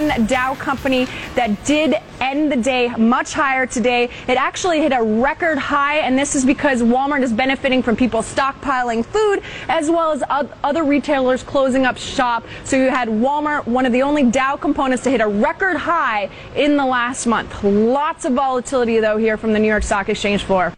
One Dow company that did end the day much higher today. It actually hit a record high, and this is because Walmart is benefiting from people stockpiling food as well as other retailers closing up shop. So you had Walmart, one of the only Dow components to hit a record high in the last month. Lots of volatility, though, here from the New York Stock Exchange floor.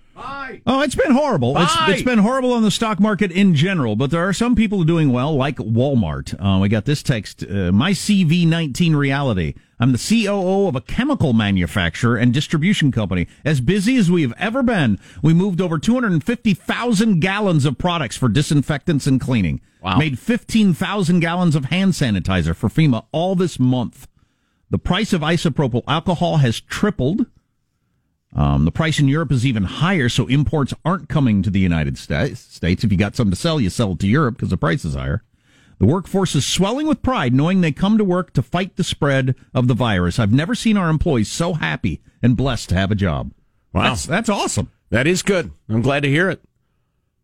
Oh, it's been horrible. It's, it's been horrible on the stock market in general, but there are some people doing well, like Walmart. Uh, we got this text, uh, my CV19 reality. I'm the COO of a chemical manufacturer and distribution company. As busy as we have ever been, we moved over 250,000 gallons of products for disinfectants and cleaning. Wow. Made 15,000 gallons of hand sanitizer for FEMA all this month. The price of isopropyl alcohol has tripled. Um, the price in Europe is even higher, so imports aren't coming to the United States. If you got something to sell, you sell it to Europe because the price is higher. The workforce is swelling with pride, knowing they come to work to fight the spread of the virus. I've never seen our employees so happy and blessed to have a job. Wow. That's, that's awesome. That is good. I'm glad to hear it.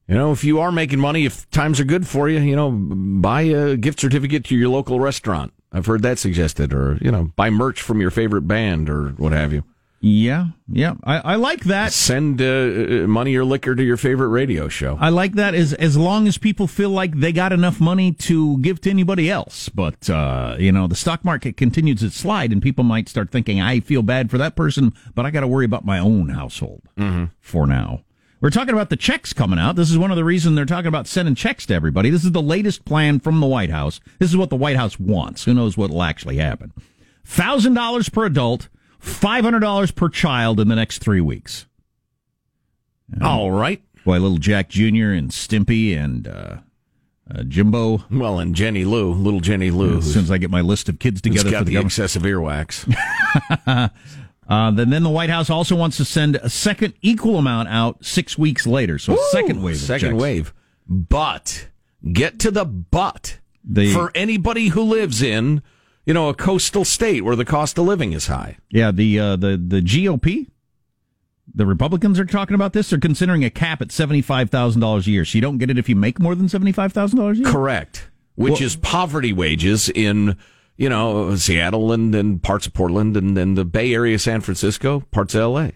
You know, if you are making money, if times are good for you, you know, buy a gift certificate to your local restaurant. I've heard that suggested, or, you know, buy merch from your favorite band or what have you. Yeah, yeah, I, I like that. Send uh, uh, money or liquor to your favorite radio show. I like that as as long as people feel like they got enough money to give to anybody else. But uh, you know, the stock market continues its slide, and people might start thinking, "I feel bad for that person, but I got to worry about my own household mm-hmm. for now." We're talking about the checks coming out. This is one of the reasons they're talking about sending checks to everybody. This is the latest plan from the White House. This is what the White House wants. Who knows what will actually happen? Thousand dollars per adult $500 per child in the next three weeks. All right. Boy, little Jack Jr. and Stimpy and uh, uh, Jimbo. Well, and Jenny Lou, little Jenny Lou. As soon as I get my list of kids together got for the, the excessive earwax. uh, then, then the White House also wants to send a second equal amount out six weeks later. So Ooh, a second wave. Second wave. But get to the but the, for anybody who lives in you know, a coastal state where the cost of living is high. Yeah, the uh, the the GOP, the Republicans are talking about this. They're considering a cap at seventy five thousand dollars a year. So you don't get it if you make more than seventy five thousand dollars a year. Correct. Which well, is poverty wages in you know Seattle and, and parts of Portland and then the Bay Area, San Francisco, parts of L.A.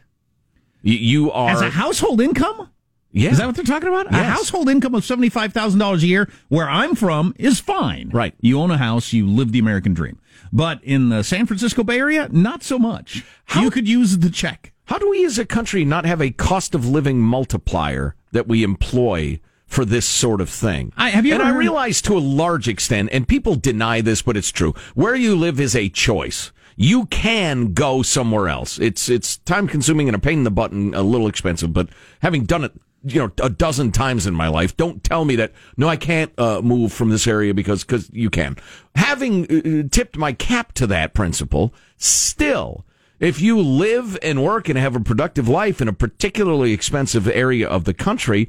You, you are as a household income. Yeah. Is that what they're talking about? Yes. A household income of $75,000 a year, where I'm from, is fine. Right. You own a house, you live the American dream. But in the San Francisco Bay Area, not so much. How, you could use the check. How do we as a country not have a cost of living multiplier that we employ for this sort of thing? I, have you and I realize to a large extent, and people deny this, but it's true. Where you live is a choice you can go somewhere else. It's it's time consuming and a pain in the butt and a little expensive, but having done it you know a dozen times in my life. Don't tell me that no, I can't uh, move from this area because because you can. Having uh, tipped my cap to that principle, still. If you live and work and have a productive life in a particularly expensive area of the country,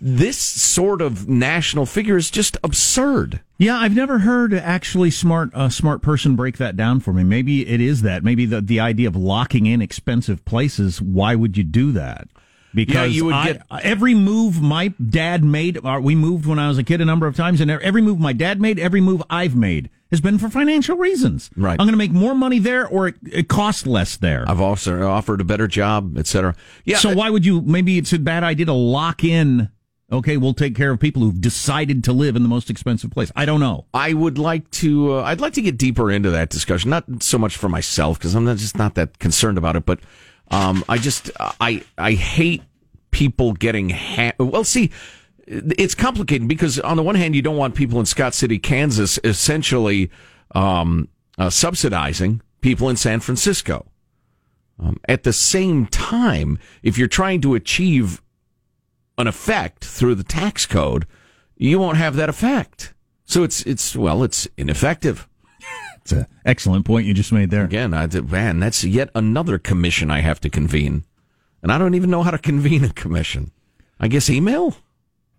this sort of national figure is just absurd. Yeah, I've never heard actually smart a smart person break that down for me. Maybe it is that. Maybe the the idea of locking in expensive places. Why would you do that? Because yeah, you would I, get every move my dad made. Uh, we moved when I was a kid a number of times, and every move my dad made, every move I've made has been for financial reasons. Right. I'm going to make more money there, or it, it costs less there. I've also offered a better job, etc. Yeah. So why would you? Maybe it's a bad idea to lock in. Okay, we'll take care of people who've decided to live in the most expensive place. I don't know. I would like to. Uh, I'd like to get deeper into that discussion. Not so much for myself because I'm not, just not that concerned about it, but um, I just I I hate people getting ha- well. See, it's complicated because on the one hand, you don't want people in Scott City, Kansas, essentially um, uh, subsidizing people in San Francisco. Um, at the same time, if you're trying to achieve an effect through the tax code, you won't have that effect. So it's it's well, it's ineffective. It's an excellent point you just made there. Again, I, did, man, that's yet another commission I have to convene. And I don't even know how to convene a commission. I guess email?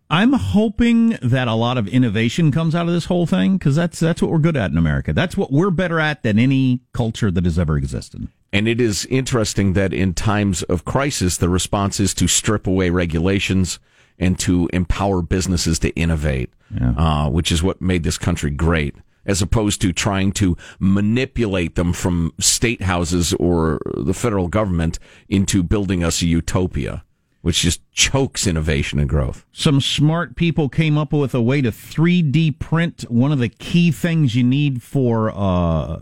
I'm hoping that a lot of innovation comes out of this whole thing because that's that's what we're good at in America. That's what we're better at than any culture that has ever existed. And it is interesting that in times of crisis, the response is to strip away regulations and to empower businesses to innovate, yeah. uh, which is what made this country great. As opposed to trying to manipulate them from state houses or the federal government into building us a utopia, which just chokes innovation and growth. Some smart people came up with a way to 3D print one of the key things you need for uh,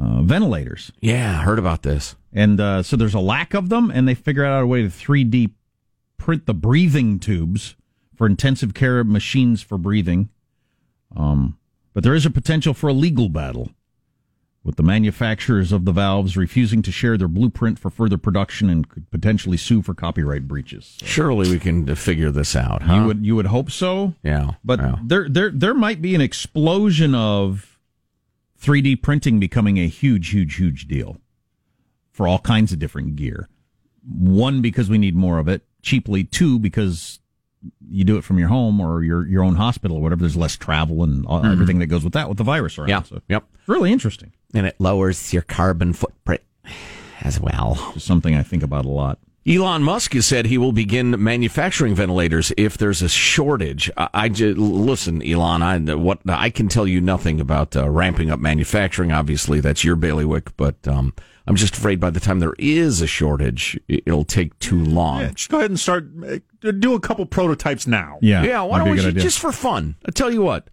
uh, ventilators. Yeah, I heard about this. And uh, so there's a lack of them, and they figured out a way to 3D print the breathing tubes for intensive care machines for breathing. Um, but there is a potential for a legal battle with the manufacturers of the valves refusing to share their blueprint for further production and could potentially sue for copyright breaches. So Surely we can figure this out. Huh? you would you would hope so. yeah, But yeah. there there there might be an explosion of 3D printing becoming a huge huge huge deal for all kinds of different gear. One because we need more of it cheaply. Two because you do it from your home or your your own hospital or whatever. There's less travel and all, everything that goes with that with the virus around. Mm-hmm. yeah, So yep. it's really interesting. And it lowers your carbon footprint as well. It's something I think about a lot. Elon Musk has said he will begin manufacturing ventilators if there's a shortage. I, I just, listen, Elon. I what I can tell you nothing about uh, ramping up manufacturing. Obviously, that's your bailiwick. But um, I'm just afraid by the time there is a shortage, it- it'll take too long. Yeah, just go ahead and start. uh, Do a couple prototypes now. Yeah, Yeah, why don't we good just for fun? I tell you what,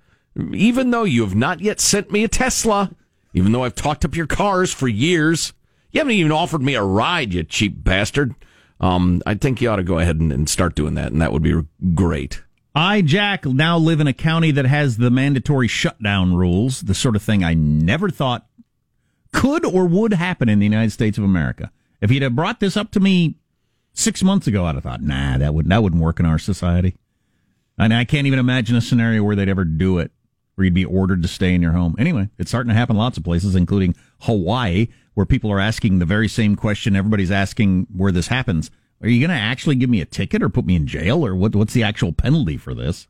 even though you have not yet sent me a Tesla, even though I've talked up your cars for years, you haven't even offered me a ride, you cheap bastard. Um, I think you ought to go ahead and, and start doing that, and that would be great. I, Jack, now live in a county that has the mandatory shutdown rules, the sort of thing I never thought could or would happen in the United States of America. If he'd have brought this up to me six months ago, I'd have thought, nah, that would that wouldn't work in our society. And I can't even imagine a scenario where they'd ever do it, where you'd be ordered to stay in your home. Anyway, it's starting to happen lots of places, including Hawaii, where people are asking the very same question everybody's asking where this happens. Are you going to actually give me a ticket or put me in jail, or what? What's the actual penalty for this?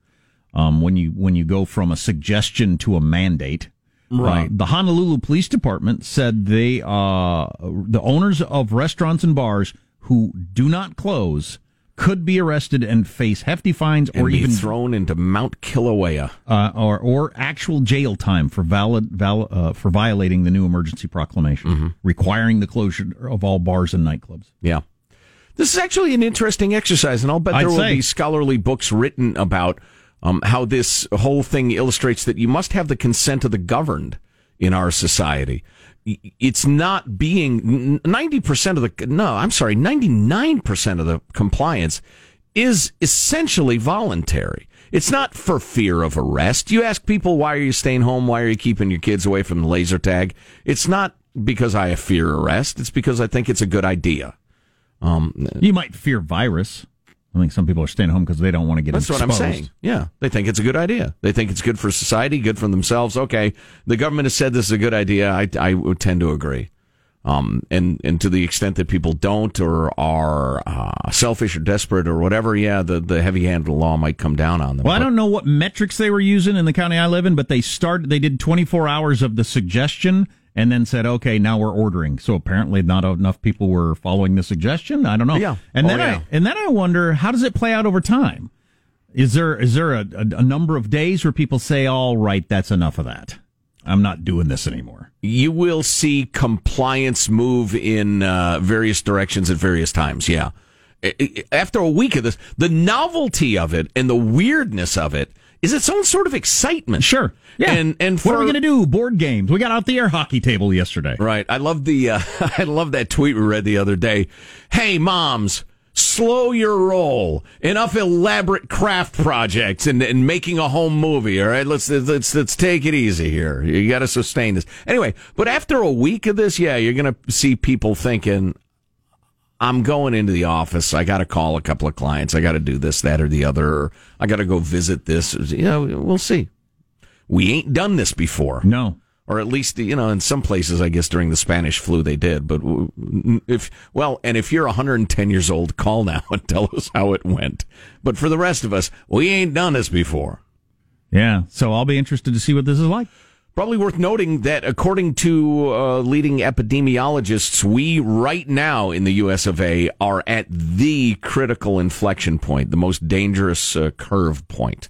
Um, when you when you go from a suggestion to a mandate, Right. Uh, the Honolulu Police Department said they uh, the owners of restaurants and bars who do not close could be arrested and face hefty fines And or even thrown into Mount Kilauea. uh, or or actual jail time for valid val, uh, for violating the new emergency proclamation Mm-hmm. requiring the closure of all bars and nightclubs. Yeah. This is actually an interesting exercise, and I'll bet I'd there will say. be scholarly books written about um, how this whole thing illustrates that you must have the consent of the governed in our society. It's not being 90% of the, no, I'm sorry, 99% of the compliance is essentially voluntary. It's not for fear of arrest. You ask people, why are you staying home? Why are you keeping your kids away from the laser tag? It's not because I fear arrest. It's because I think it's a good idea. Um, you might fear virus. I think some people are staying home because they don't want to get That's what. I'm saying. Yeah, they think it's a good idea. They think it's good for society, good for themselves. Okay, the government has said this is a good idea. I, I would tend to agree. Um, and and to the extent that people don't or are uh, selfish or desperate or whatever, yeah, the the heavy hand of the law might come down on them. Well, I don't know what metrics they were using in the county I live in, but they started. They did 24 hours of the suggestion, and then said, "Okay, now we're ordering." So apparently, not enough people were following the suggestion. I don't know. Yeah. and Oh, then yeah. I and then I wonder how does it play out over time? Is there is there a, a, a number of days where people say, "All right, that's enough of that. I'm not doing this anymore." you will see compliance move in uh, various directions at various times. Yeah. I- I- After a week of this, the novelty of it and the weirdness of it is its own sort of excitement. Sure. Yeah. And and what are we going to do? Board games. We got out the air hockey table yesterday. Right. I love the uh, I love that tweet we read the other day. Hey moms, slow your roll. Enough elaborate craft projects and, and making a home movie. All right, let's let's let's take it easy here. You got to sustain this anyway. But after a week of this, yeah, you're gonna see people thinking. I'm going into the office. I got to call a couple of clients. I got to do this, that, or the other. Or I got to go visit this. You know, we'll see. We ain't done this before No. or at least you know in some places i guess during the spanish flu they did but if well and if you're 110 years old call now and tell us how it went but for the rest of us we ain't done this before Yeah. So I'll be interested to see what this is like. Probably worth noting that according to uh, leading epidemiologists, we right now in the US of A are at the critical inflection point, the most dangerous uh, curve point.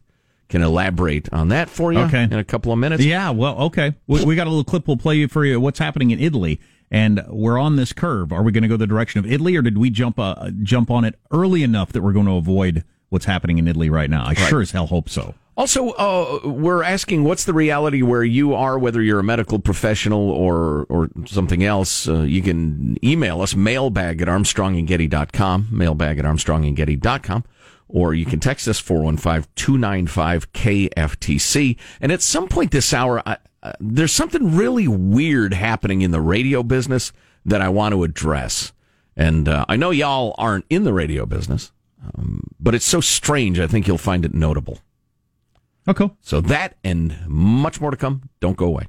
can elaborate on that for you Okay. in a couple of minutes. Yeah, well, okay. We, we got a little clip we'll play for you. What's happening in Italy? And we're on this curve. Are we going to go the direction of Italy, or did we jump uh, jump on it early enough that we're going to avoid what's happening in Italy right now? I sure as hell hope so. Also, uh, we're asking what's the reality where you are, whether you're a medical professional or or something else. Uh, you can email us, mailbag at armstrongandgetty.com, mailbag at armstrongandgetty.com, or you can text us 415-295-KFTC. And at some point this hour, I, uh, there's something really weird happening in the radio business that I want to address. And uh, I know y'all aren't in the radio business, um, but it's so strange, I think you'll find it notable. Oh, okay. So that and much more to come. Don't go away.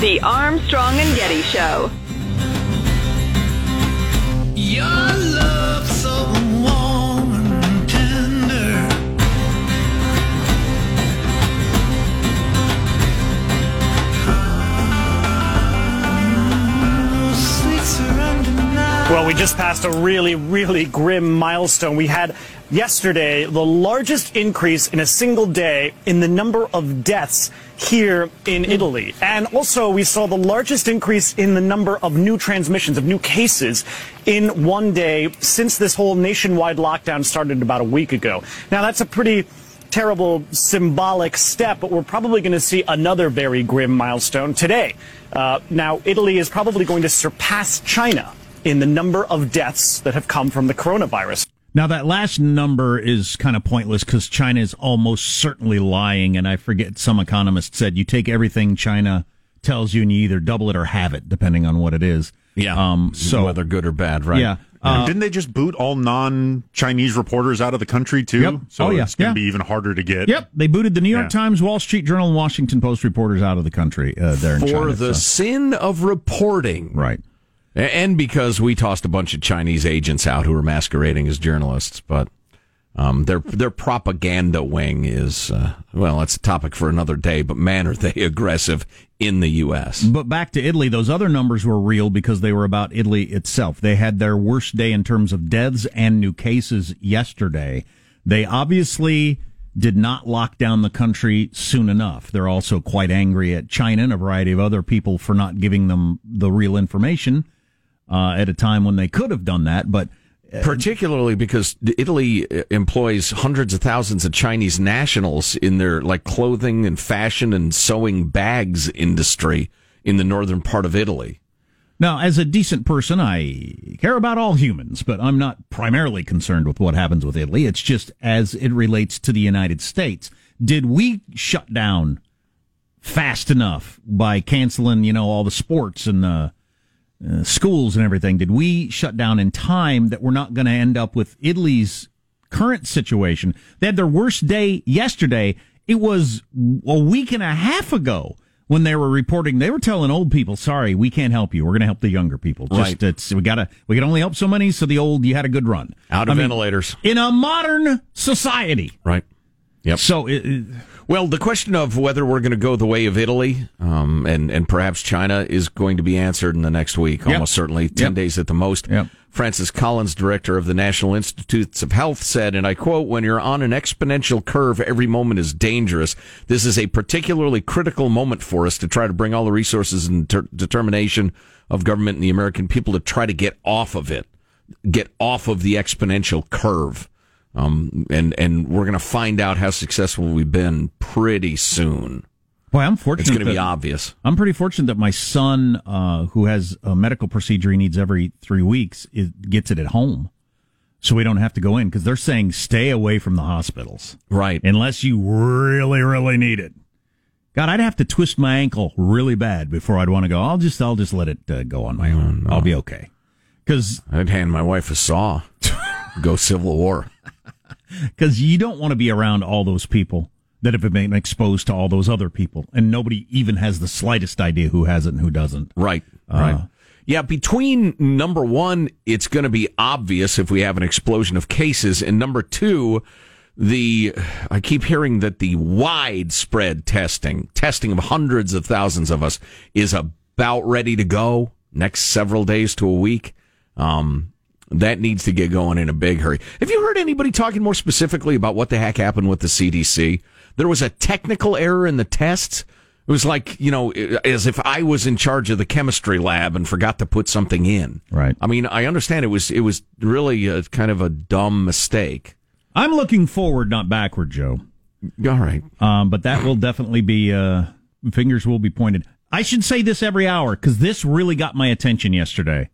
The Armstrong and Getty Show. Your love so warm and tender. Sweet surrender now. Well, we just passed a really, really grim milestone. We had yesterday the largest increase in a single day in the number of deaths here in Italy. And also, we saw the largest increase in the number of new transmissions, of new cases in one day since this whole nationwide lockdown started about a week ago. Now, that's a pretty terrible symbolic step, but we're probably going to see another very grim milestone today. Uh, now, Italy is probably going to surpass China in the number of deaths that have come from the coronavirus. Now that last number is kind of pointless because China is almost certainly lying, and I forget some economist said you take everything China tells you and you either double it or have it, depending on what it is. Um. So whether good or bad, right? yeah. Uh, didn't they just boot all non-Chinese reporters out of the country too? Yep. So Oh, yeah. it's going Yeah. be even harder to get. Yep, they booted the New York Yeah. Times, Wall Street Journal, and Washington Post reporters out of the country uh, there in For China. the so- sin of reporting, right. And because we tossed a bunch of Chinese agents out who were masquerading as journalists, but um, their their propaganda wing is uh, well, it's a topic for another day. But man, are they aggressive in the U.S. But back to Italy, those other numbers were real because they were about Italy itself. They had their worst day in terms of deaths and new cases yesterday. They obviously did not lock down the country soon enough. They're also quite angry at China and a variety of other people for not giving them the real information uh, at a time when they could have done that. But particularly because Italy uh, employs hundreds of thousands of Chinese nationals in their like clothing and fashion and sewing bags industry in the northern part of Italy. Now, as a decent person, I care about all humans, but I'm not primarily concerned with what happens with Italy. It's just as it relates to the United States. Did we shut down fast enough by canceling, you know, all the sports and the uh, schools and everything? Did we shut down in time that we're not going to end up with Italy's current situation? They had their worst day yesterday. It was a week and a half ago when they were reporting. They were telling old people, "Sorry, we can't help you. We're going to help the younger people. Just Right. it's we gotta we can only help so many. So the old, you had a good run Out of I mean, ventilators. in a modern society. Right. Yep. So it, it- Well, the question of whether we're going to go the way of Italy um, and and perhaps China is going to be answered in the next week, Yep. almost certainly ten Yep. days at the most. Yep. Francis Collins, director of the National Institutes of Health, said, and I quote: "When you're on an exponential curve, every moment is dangerous. This is a particularly critical moment for us to try to bring all the resources and ter- determination of government and the American people to try to get off of it, get off of the exponential curve." Um, and and we're going to find out how successful we've been pretty soon. boy, I'm fortunate. It's going to be obvious. I'm pretty fortunate that my son, uh, who has a medical procedure he needs every three weeks, is, gets it at home. So we don't have to go in because they're saying stay away from the hospitals. Right. Unless you really, really need it. God, I'd have to twist my ankle really bad before I'd want to go. I'll just, I'll just let it uh, go on my own. I'll be okay. Because, I'd hand my wife a saw. Go Civil War. because you don't want to be around all those people that have been exposed to all those other people, and nobody even has the slightest idea who has it and who doesn't. Right, right. Yeah, between number one, it's going to be obvious if we have an explosion of cases, and number two, the I keep hearing that the widespread testing, testing of hundreds of thousands of us, is about ready to go next several days to a week. Um, that needs to get going in a big hurry. Have you heard anybody talking more specifically about what the heck happened with the CDC? There was a technical error in the tests. It was like, you know, as if I was in charge of the chemistry lab and forgot to put something in. Right. I mean, I understand it was it was really a, kind of a dumb mistake. I'm looking forward, not backward, Joe. All right. Um, but that will definitely be uh, fingers will be pointed. I should say this every hour because this really got my attention yesterday.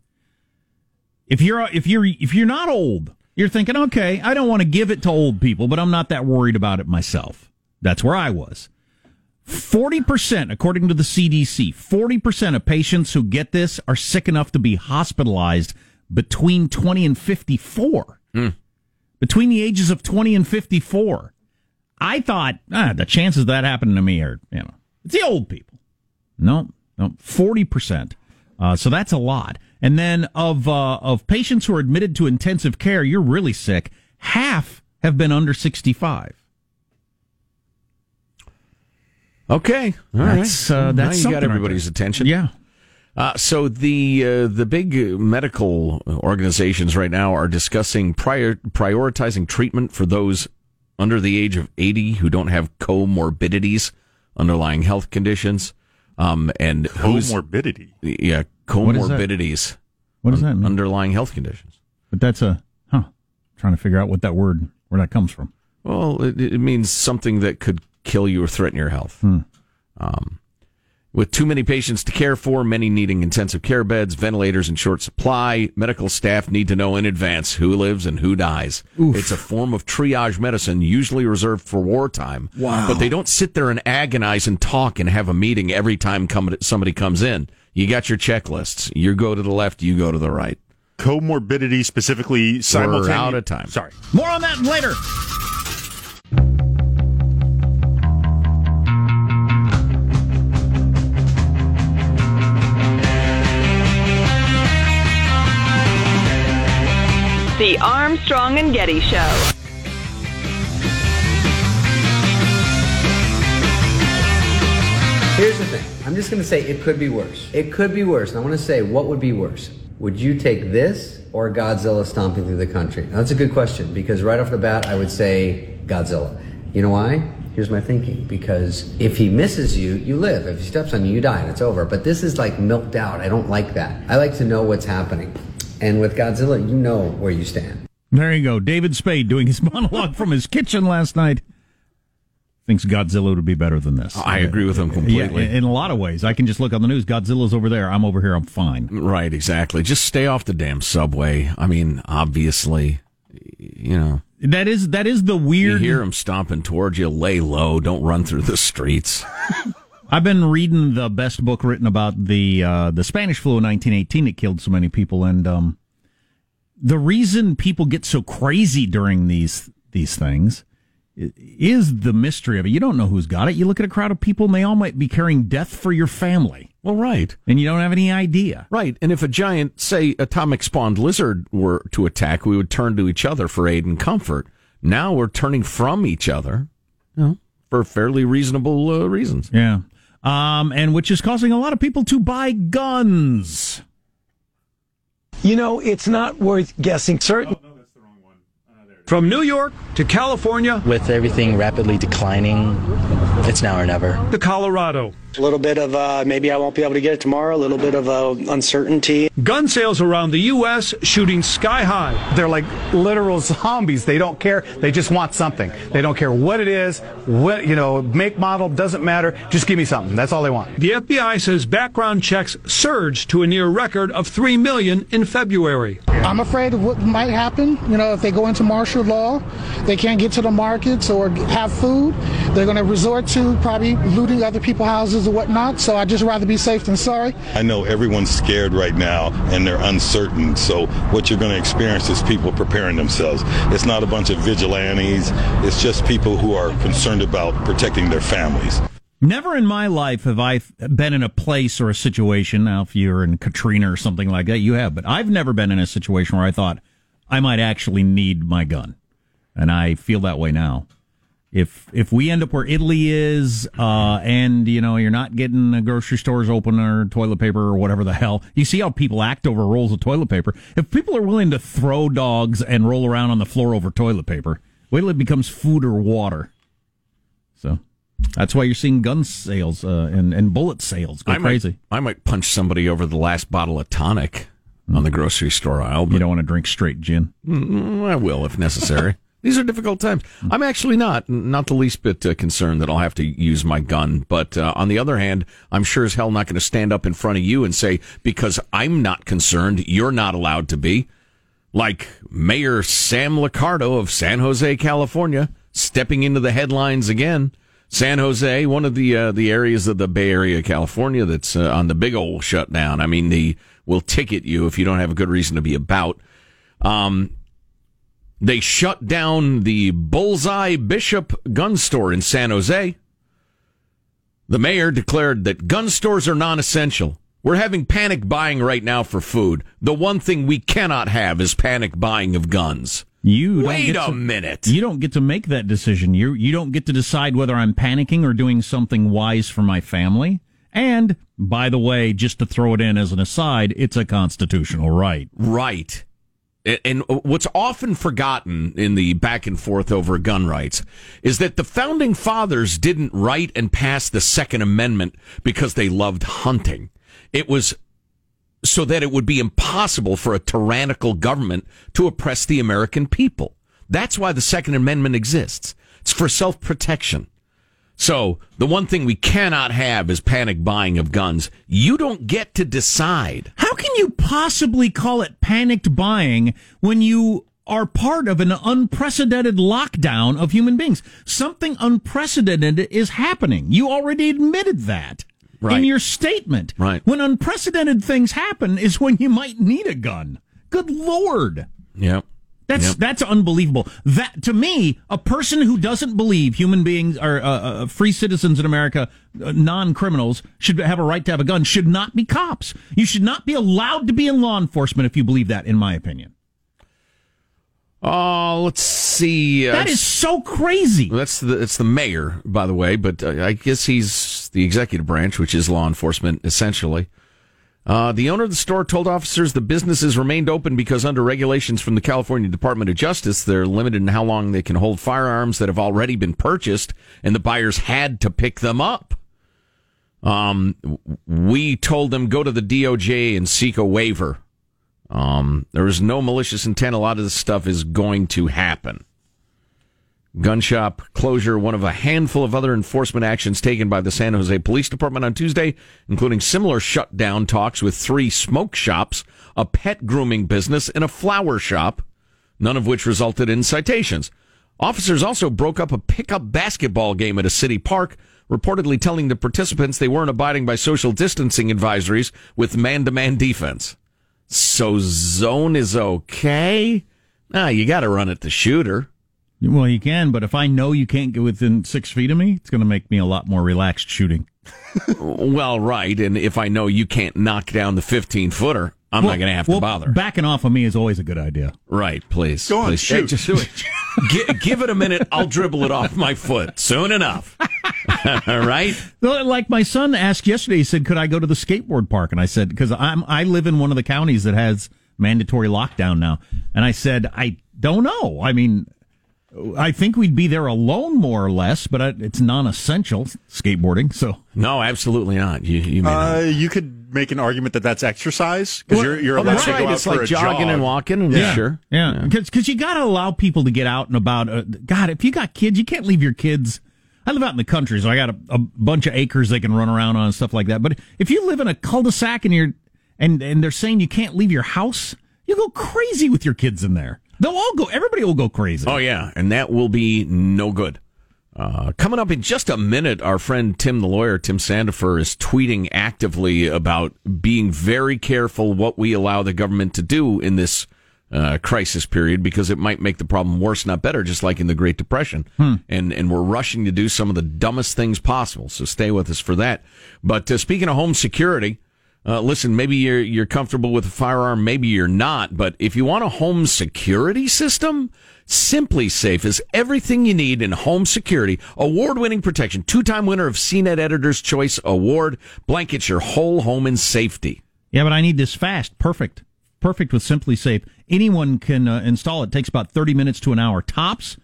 If you're if you're if you're not old, you're thinking, okay, I don't want to give it to old people, but I'm not that worried about it myself. That's where I was. Forty percent, according to the CDC, forty percent of patients who get this are sick enough to be hospitalized between twenty and fifty-four. Between the ages of twenty and fifty-four. I thought ah, the chances of that happening to me are, you know, it's the old people. No, no, forty percent. Uh, so that's a lot. And then of uh, of patients who are admitted to intensive care, you're really sick. Half have been under sixty-five. Okay. All right. That's, uh, Now you got everybody's there. attention. Yeah. Uh, so the uh, the big medical organizations right now are discussing prior, prioritizing treatment for those under the age of 80 who don't have comorbidities, underlying health conditions, um, and who's Comorbidity. yeah is that? comorbidities, What does that mean? underlying health conditions. But that's a huh. Trying to figure out what that word where that comes from. Well, it, it means something that could kill you or threaten your health. Um, with too many patients to care for, many needing intensive care beds, ventilators in short supply, medical staff need to know in advance who lives and who dies. It's a form of triage medicine, usually reserved for wartime. Wow. But they don't sit there and agonize and talk and have a meeting every time somebody comes in. You got your checklists. You go to the left, you go to the right. Comorbidity specifically simultaneous. out of time. Sorry. More on that later. The Armstrong and Getty Show. Here's the thing. I'm just going to say it could be worse. It could be worse. And I want to say, what would be worse? Would you take this or Godzilla stomping through the country? Now, that's a good question because right off the bat, I would say Godzilla. You know why? Here's my thinking. Because if he misses you, you live. If he steps on you, you die and it's over. But this is like milked out. I don't like that. I like to know what's happening. And with Godzilla, you know where you stand. There you go. David Spade doing his monologue from his kitchen last night. Thinks Godzilla would be better than this. I agree with him Yeah, completely. in a lot of ways. I can just look on the news. Godzilla's over there. I'm over here. I'm fine. Right, exactly. Just stay off the damn subway. I mean, obviously, you know, That is that is the you weird. hear them stomping towards you. Lay low. Don't run through the streets. I've been reading the best book written about the uh, the Spanish flu in 1918 that killed so many people, and um, the reason people get so crazy during these these things is the mystery of it. You don't know who's got it. You look at a crowd of people, and they all might be carrying death for your family, Well, right, and you don't have any idea. right. And if a giant, say, atomic spawned lizard were to attack, we would turn to each other for aid and comfort. Now we're turning from each other, you know, for fairly reasonable uh, reasons. Yeah, um, and which is causing a lot of people to buy guns. You know, it's not worth guessing certain. From New York to California With everything rapidly declining, it's now or never. to Colorado, A little bit of uh, maybe I won't be able to get it tomorrow. A little bit of uh, uncertainty. gun sales around the U.S. shooting sky high. They're like literal zombies. They don't care. They just want something. They don't care what it is, what, you know, make, model, doesn't matter. Just give me something. That's all they want. The FBI says background checks surged to a near record of 3 million in February. I'm afraid of what might happen. You know, if they go into martial law, they can't get to the markets or have food. They're going to resort to probably looting other people's houses and whatnot. So I'd just rather be safe than sorry. I know everyone's scared right now and they're uncertain. So what you're going to experience is people preparing themselves. It's not a bunch of vigilantes. It's just people who are concerned about protecting their families. Never in my life have I been in a place or a situation. Now, if you're in Katrina or something like that, you have, but I've never been in a situation where I thought I might actually need my gun. And I feel that way now. If if we end up where Italy is, uh, and you know you're not getting the grocery stores open or toilet paper or whatever the hell, you see how people act over rolls of toilet paper. If people are willing to throw dogs and roll around on the floor over toilet paper, wait till it becomes food or water. So that's why you're seeing gun sales uh, and and bullet sales go I crazy. Might, I might punch somebody over the last bottle of tonic on the grocery store aisle. You don't want to drink straight gin. Mm, I will if necessary. These are difficult times. I'm actually not not the least bit uh, concerned that I'll have to use my gun. But uh, on the other hand, I'm sure as hell not going to stand up in front of you and say because I'm not concerned, you're not allowed to be. Like Mayor Sam Liccardo of San Jose, California, stepping into the headlines again. San Jose, one of the uh, the areas of the Bay Area, California, that's uh, on the big old shutdown. I mean, they will ticket you if you don't have a good reason to be about. Um, they shut down the Bullseye Bishop gun store in San Jose. The mayor declared that gun stores are non essential. We're having panic buying right now for food. The one thing we cannot have is panic buying of guns. You don't Wait a to- minute. You don't get to make that decision. You you don't get to decide whether I'm panicking or doing something wise for my family. And by the way, just to throw it in as an aside, it's a constitutional right. Right. And what's often forgotten in the back and forth over gun rights is that the founding fathers didn't write and pass the Second Amendment because they loved hunting. It was so that it would be impossible for a tyrannical government to oppress the American people. That's why the Second Amendment exists. It's for self protection. So the one thing we cannot have is panic buying of guns. You don't get to decide. How can you possibly call it panicked buying when you are part of an unprecedented lockdown of human beings? Something unprecedented is happening. You already admitted that. Right. In your statement. Right. When unprecedented things happen is when you might need a gun. Good lord. Yep. That's Yep. that's unbelievable. That to me, a person who doesn't believe human beings are uh, uh, free citizens in America, uh, non criminals, should have a right to have a gun. Should not be cops. You should not be allowed to be in law enforcement if you believe that. In my opinion, Oh, let's see. Uh, that is so crazy. That's the it's the mayor, by the way, but uh, I guess he's the executive branch, which is law enforcement essentially. Uh, the owner of the store told officers the businesses remained open because under regulations from the California Department of Justice, they're limited in how long they can hold firearms that have already been purchased, and the buyers had to pick them up. Um, we told them go to the DOJ and seek a waiver. Um, there is no malicious intent. A lot of this stuff is going to happen. Gun shop closure, one of a handful of other enforcement actions taken by the San Jose Police Department on Tuesday, including similar shutdown talks with three smoke shops, a pet grooming business, and a flower shop, none of which resulted in citations. Officers also broke up a pickup basketball game at a city park, reportedly telling the participants they weren't abiding by social distancing advisories with man to man defense. So zone is okay? Nah, you gotta run at the shooter. Well, you can, but if I know you can't get within six feet of me, it's going to make me a lot more relaxed shooting. well, right. And if I know you can't knock down the 15 footer, I'm Well- not going to have well, to bother. Backing off of me is always a good idea. Right, please. Go on, please. shoot. Just do it. Gi- give it a minute. I'll dribble it off my foot soon enough. All right. Like my son asked yesterday, he said, "Could I go to the skateboard park?" And I said, "Because I'm I live in one of the counties that has mandatory lockdown now." And I said, "I don't know. I mean, I think we'd be there alone more or less, but I- it's non-essential skateboarding. So No, absolutely not. You, you may Uh, you could make an argument that that's exercise because you're you're Oh, allowed that's to right. go out It's for like a jogging jog. and walking and yeah, sure. Yeah, because you got to allow people to get out and about. Uh, God, if you got kids, you can't leave your kids. I live out in the country, so I got a, a bunch of acres they can run around on and stuff like that. But if you live in a cul-de-sac and you're and and they're saying you can't leave your house, you go crazy with your kids in there. They'll all go. Everybody will go crazy. Oh yeah, and that will be no good. Uh, coming up in just a minute, our friend Tim the lawyer, Tim Sandefur, is tweeting actively about being very careful what we allow the government to do in this uh, crisis period because it might make the problem worse, not better, just like in the Great Depression. And and we're rushing to do some of the dumbest things possible. So stay with us for that. But uh, speaking of home security, uh, listen, maybe you're you're comfortable with a firearm, maybe you're not. But if you want a home security system, SimpliSafe is everything you need in home security. Award-winning protection, two-time winner of CNET Editor's Choice Award, blankets your whole home in safety. Yeah, but I need this fast. Perfect. Perfect with SimpliSafe. Anyone can uh, install it. Takes about 30 minutes to an hour tops.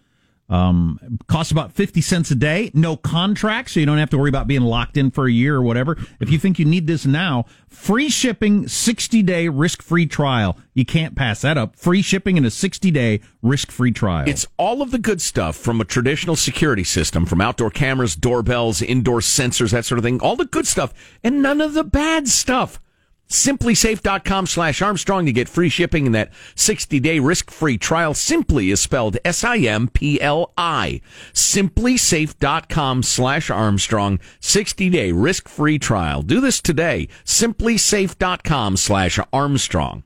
Um, costs about 50 cents a day. No contract, so you don't have to worry about being locked in for a year or whatever. If you think you need this now, free shipping, 60 day risk free trial. You can't pass that up. Free shipping and a 60 day risk free trial. It's all of the good stuff from a traditional security system, from outdoor cameras, doorbells, indoor sensors, that sort of thing. All the good stuff and none of the bad stuff. SimpliSafe.com slash Armstrong to get free shipping and that 60 day risk free trial. Simpli is spelled S I M P L I. SimpliSafe.com slash Armstrong. 60 day risk free trial. Do this today. SimpliSafe.com slash Armstrong.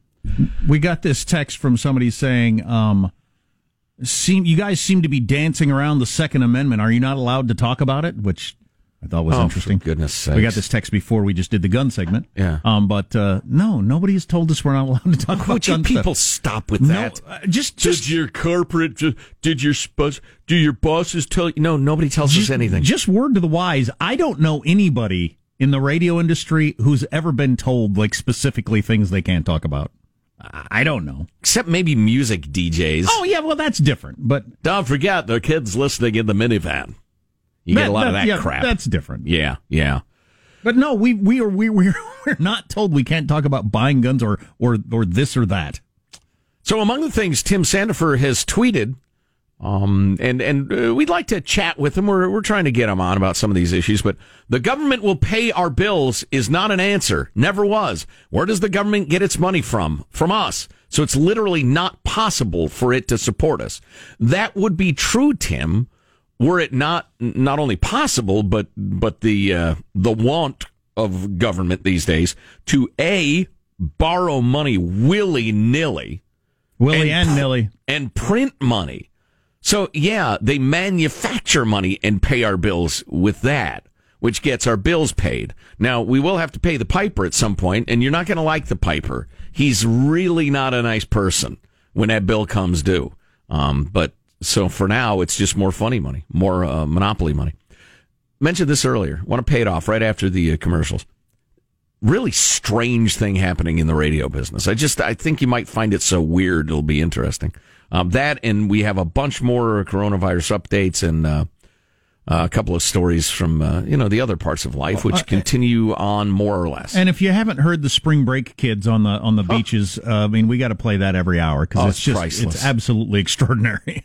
we got this text from somebody saying, um, seem you guys seem to be dancing around the Second Amendment. Are you not allowed to talk about it? Which I thought was Oh, interesting. goodness We got this text before we just did the gun segment. Yeah. Um, but uh, no, nobody has told us we're not allowed to talk about Would gun people stuff. stop with No, that? uh, just just did your corporate, just, did your bus, do your bosses tell you? No, nobody tells us anything. Just word to the wise. I don't know anybody in the radio industry who's ever been told like specifically things they can't talk about. I I don't know. Except maybe music DJs. Oh yeah, well that's different. But Don't forget, the kids listening in the minivan. You get a lot of that yeah, crap. That's different. yeah, yeah. But no, we we are we we're, we're not told we can't talk about buying guns or or or this or that. So among the things Tim Sandefur has tweeted, um, and and uh, we'd like to chat with him. We're we're trying to get him on about some of these issues, but the government will pay our bills is not an answer. Never was. Where does the government get its money from? From us. So it's literally not possible for it to support us. That would be true, Tim, were it not not only possible, but but the uh, the want of government these days to a borrow money willy nilly, Willy and, pr- nilly. and print money. So yeah, they manufacture money and pay our bills with that, which gets our bills paid. Now we will have to pay the piper at some point, and you're not going to like the piper. He's really not a nice person when that bill comes due. Um, but so for now, it's just more funny money, more uh, monopoly money. Mentioned this earlier. Want to pay it off right after the uh, commercials. Really strange thing happening in the radio business. I just I think you might find it so weird. It'll be interesting. Um, that and we have a bunch more coronavirus updates and uh, uh, a couple of stories from uh, you know the other parts of life, which continue on more or less. And if you haven't heard the spring break kids on the on the beaches, uh, I mean, we got to play that every hour because Oh, it's it's just it's absolutely extraordinary.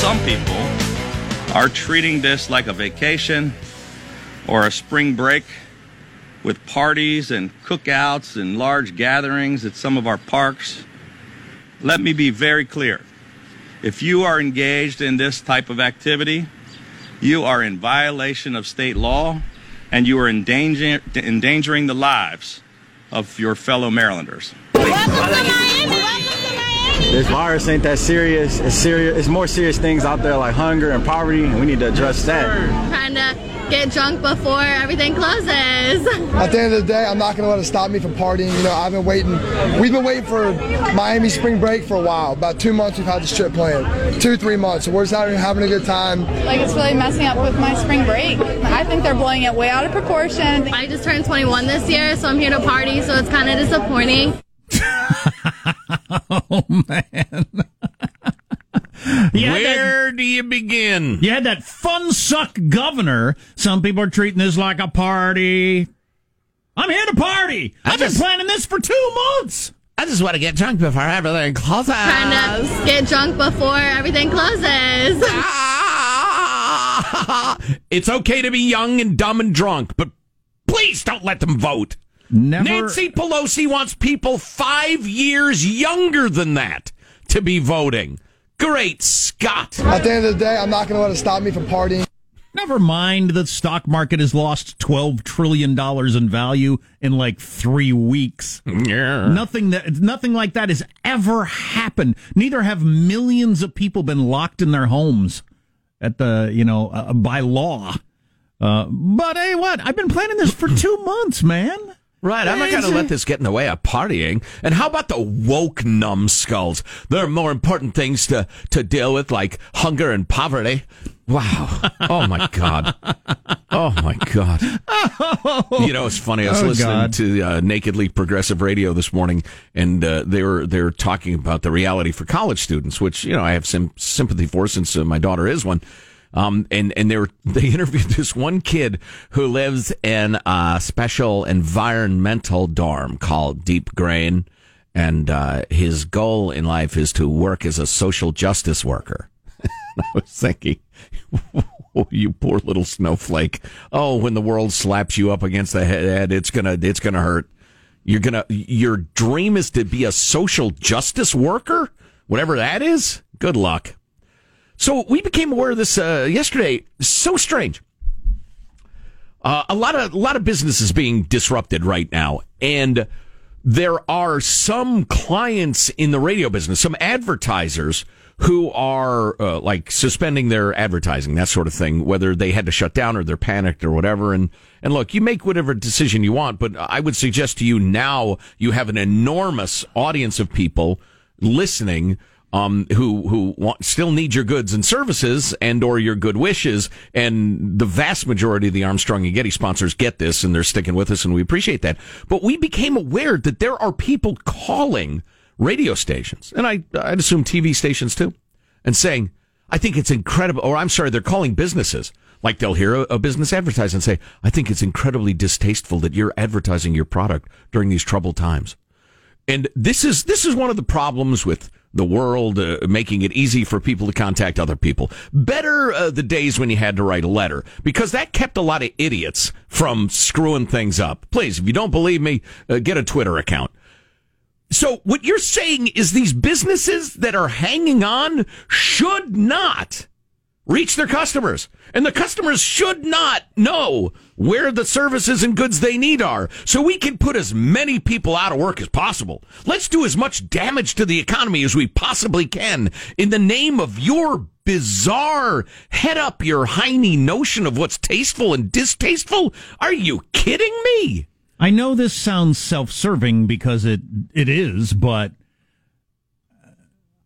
Some people are treating this like a vacation or a spring break with parties and cookouts and large gatherings at some of our parks. Let me be very clear. If you are engaged in this type of activity, you are in violation of state law and you are endanger- endangering the lives of your fellow Marylanders. This virus ain't that serious. It's serious. It's more serious things out there like hunger and poverty, and we need to address that. trying to get drunk before everything closes. At the end of the day, I'm not going to let it stop me from partying. You know, I've been waiting. We've been waiting for Miami spring break for a while. About two months we've had this trip planned. Two, three months. So we're just out here having a good time. Like it's really messing up with my spring break. I think they're blowing it way out of proportion. I just turned 21 this year, so I'm here to party, so it's kind of disappointing. oh man. You had that- Where do you begin? You had that fun suck governor. Some people are treating this like a party. I'm here to party. I've been planning this for two months. I just want to get drunk before everything closes. Trying to get drunk before everything closes. Ah! It's okay to be young and dumb and drunk, but please don't let them vote. Never. Nancy Pelosi wants people five years younger than that to be voting. Great Scott. At the end of the day, I'm not going to let it stop me from partying. Never mind the stock market has lost twelve trillion dollars in value in like three weeks. Yeah. Nothing that nothing like that has ever happened. Neither have millions of people been locked in their homes at the you know uh, by law. Uh, but hey, what? I've been planning this for two months, man. Right, I'm not going to let this get in the way of partying. And how about the woke numbskulls? There are more important things to, to deal with, like hunger and poverty. Wow. Oh, my God. Oh, my God. You know, it's funny. I was Oh, listening God. to uh, Nakedly Progressive Radio this morning, and uh, they were they were talking about the reality for college students, which you know I have some sympathy for since uh, my daughter is one. Um, and, and they were, they interviewed this one kid who lives in a special environmental dorm called Deep Grain. And, uh, his goal in life is to work as a social justice worker. I was thinking, oh, you poor little snowflake. Oh, when the world slaps you up against the head, it's gonna, it's gonna hurt. You're gonna, your dream is to be a social justice worker? Whatever that is? Good luck. So we became aware of this uh, yesterday. So strange. Uh, a lot of a lot of businesses being disrupted right now, and there are some clients in the radio business, some advertisers who are uh, like suspending their advertising, that sort of thing, whether they had to shut down or they're panicked or whatever. And and look, you make whatever decision you want, but I would suggest to you now you have an enormous audience of people listening um, who who want, still need your goods and services and or your good wishes. And the vast majority of the Armstrong and Getty sponsors get this, and they're sticking with us, and we appreciate that. But we became aware that there are people calling radio stations, and I I'd assume TV stations too, and saying, "I think it's incredible," or I'm sorry, they're calling businesses. Like they'll hear a, a business advertise and say, "I think it's incredibly distasteful that you're advertising your product during these troubled times." And this is this is one of the problems with the world uh, making it easy for people to contact other people. Better uh, the days when you had to write a letter because that kept a lot of idiots from screwing things up. Please, if you don't believe me, uh, get a Twitter account. So what you're saying is these businesses that are hanging on should not reach their customers. And the customers should not know where the services and goods they need are. So we can put as many people out of work as possible. Let's do as much damage to the economy as we possibly can in the name of your bizarre head up your hiney notion of what's tasteful and distasteful. Are you kidding me? I know this sounds self-serving because it it is, but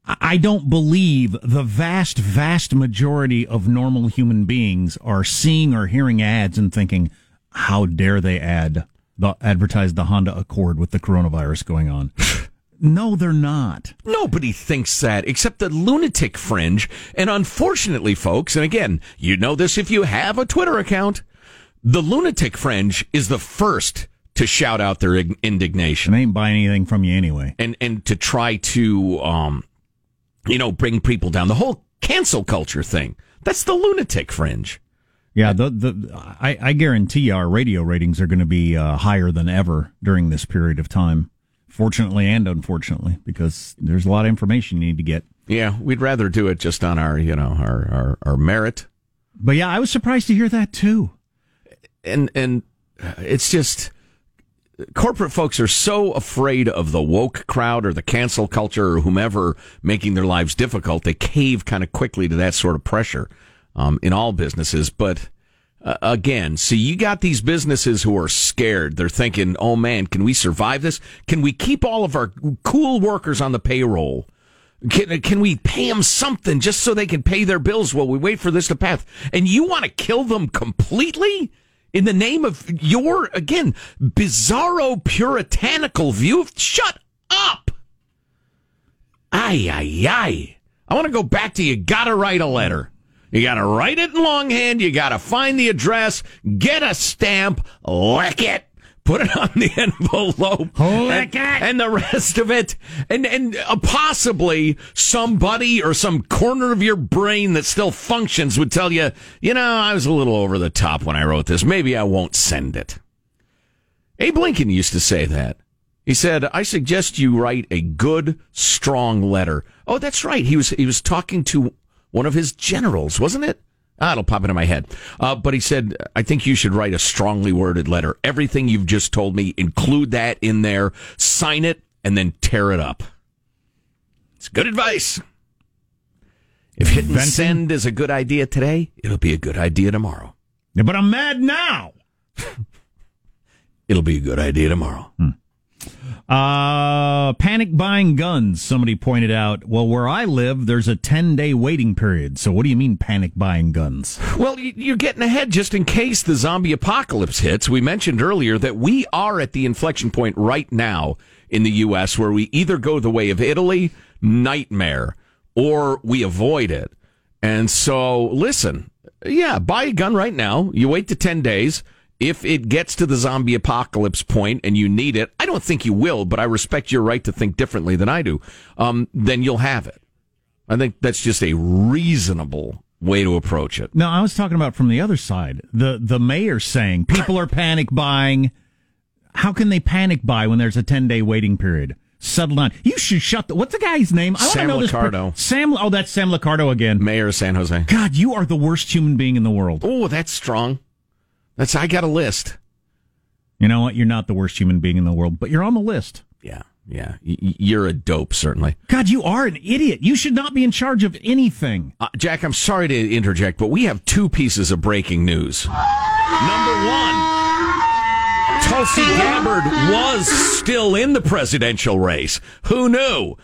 I don't believe the vast, vast majority of normal human beings are seeing or hearing ads and thinking, "How dare they add the advertise the Honda Accord with the coronavirus going on?" no, they're not. Nobody thinks that except the lunatic fringe. And unfortunately, folks, and again, you know this if you have a Twitter account, the lunatic fringe is the first to shout out their indignation. They ain't buying anything from you anyway. And and to try to um you know, bring people down. The whole cancel culture thing. That's the lunatic fringe. Yeah, the the I, I guarantee our radio ratings are going to be uh, higher than ever during this period of time. Fortunately and unfortunately, because there's a lot of information you need to get. Yeah, we'd rather do it just on our, you know, our our, our merit. But yeah, I was surprised to hear that too. And and it's just corporate folks are so afraid of the woke crowd or the cancel culture or whomever making their lives difficult, they cave kind of quickly to that sort of pressure um, in all businesses. But uh, again, see, you got these businesses who are scared. They're thinking, oh man, can we survive this? Can we keep all of our cool workers on the payroll? Can, can we pay them something just so they can pay their bills while we wait for this to pass? And you want to kill them completely? In the name of your, again, bizarro puritanical view of, shut up! Ay, ay, ay. I want to go back to you got to write a letter. You got to write it in longhand. You got to find the address, get a stamp, lick it, put it on the envelope, and, and the rest of it, and and uh, possibly somebody or some corner of your brain that still functions would tell you, you know, I was a little over the top when I wrote this. Maybe I won't send it. Abe Lincoln used to say that. He said, "I suggest you write a good, strong letter." Oh, that's right. He was he was talking to one of his generals, wasn't it? Ah, it'll pop into my head. Uh, but he said, "I think you should write a strongly worded letter. Everything you've just told me, include that in there. Sign it, and then tear it up." It's good advice. If hitting Venting? send is a good idea today, it'll be a good idea tomorrow. Yeah, but I'm mad now. It'll be a good idea tomorrow. Uh, panic buying guns. Somebody pointed out. Well, where I live, there's a 10 day waiting period. So what do you mean panic buying guns? Well, you're getting ahead just in case the zombie apocalypse hits. We mentioned earlier that we are at the inflection point right now in the U.S. where we either go the way of Italy, nightmare, or we avoid it. And so, listen, yeah, buy a gun right now. You wait to 10 days. If it gets to the zombie apocalypse point and you need it, I don't think you will, but I respect your right to think differently than I do, um, then you'll have it. I think that's just a reasonable way to approach it. No, I was talking about from the other side. The the mayor saying people are panic buying. How can they panic buy when there's a 10 day waiting period? Settle down. You should shut the. What's the guy's name? I wanna Sam know this per- Sam. Oh, that's Sam Liccardo again. Mayor of San Jose. God, you are the worst human being in the world. Oh, that's strong. That's I got a list. You know what? You're not the worst human being in the world, but you're on the list. Yeah, yeah. Y- you're a dope, certainly. God, you are an idiot. You should not be in charge of anything. Uh, Jack, I'm sorry to interject, but we have two pieces of breaking news. Number one. Tulsi Gabbard was still in the presidential race. Who knew?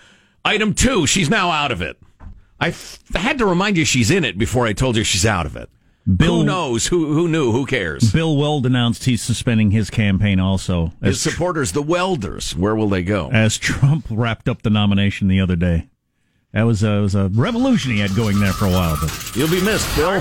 Item two, she's now out of it. I f- had to remind you she's in it before I told you she's out of it. Bill- who knows? Who who knew? Who cares? Bill Weld announced he's suspending his campaign also His supporters, the welders, where will they go? as Trump wrapped up the nomination the other day. That was a, was a revolution he had going there for a while. But You'll be missed, Bill.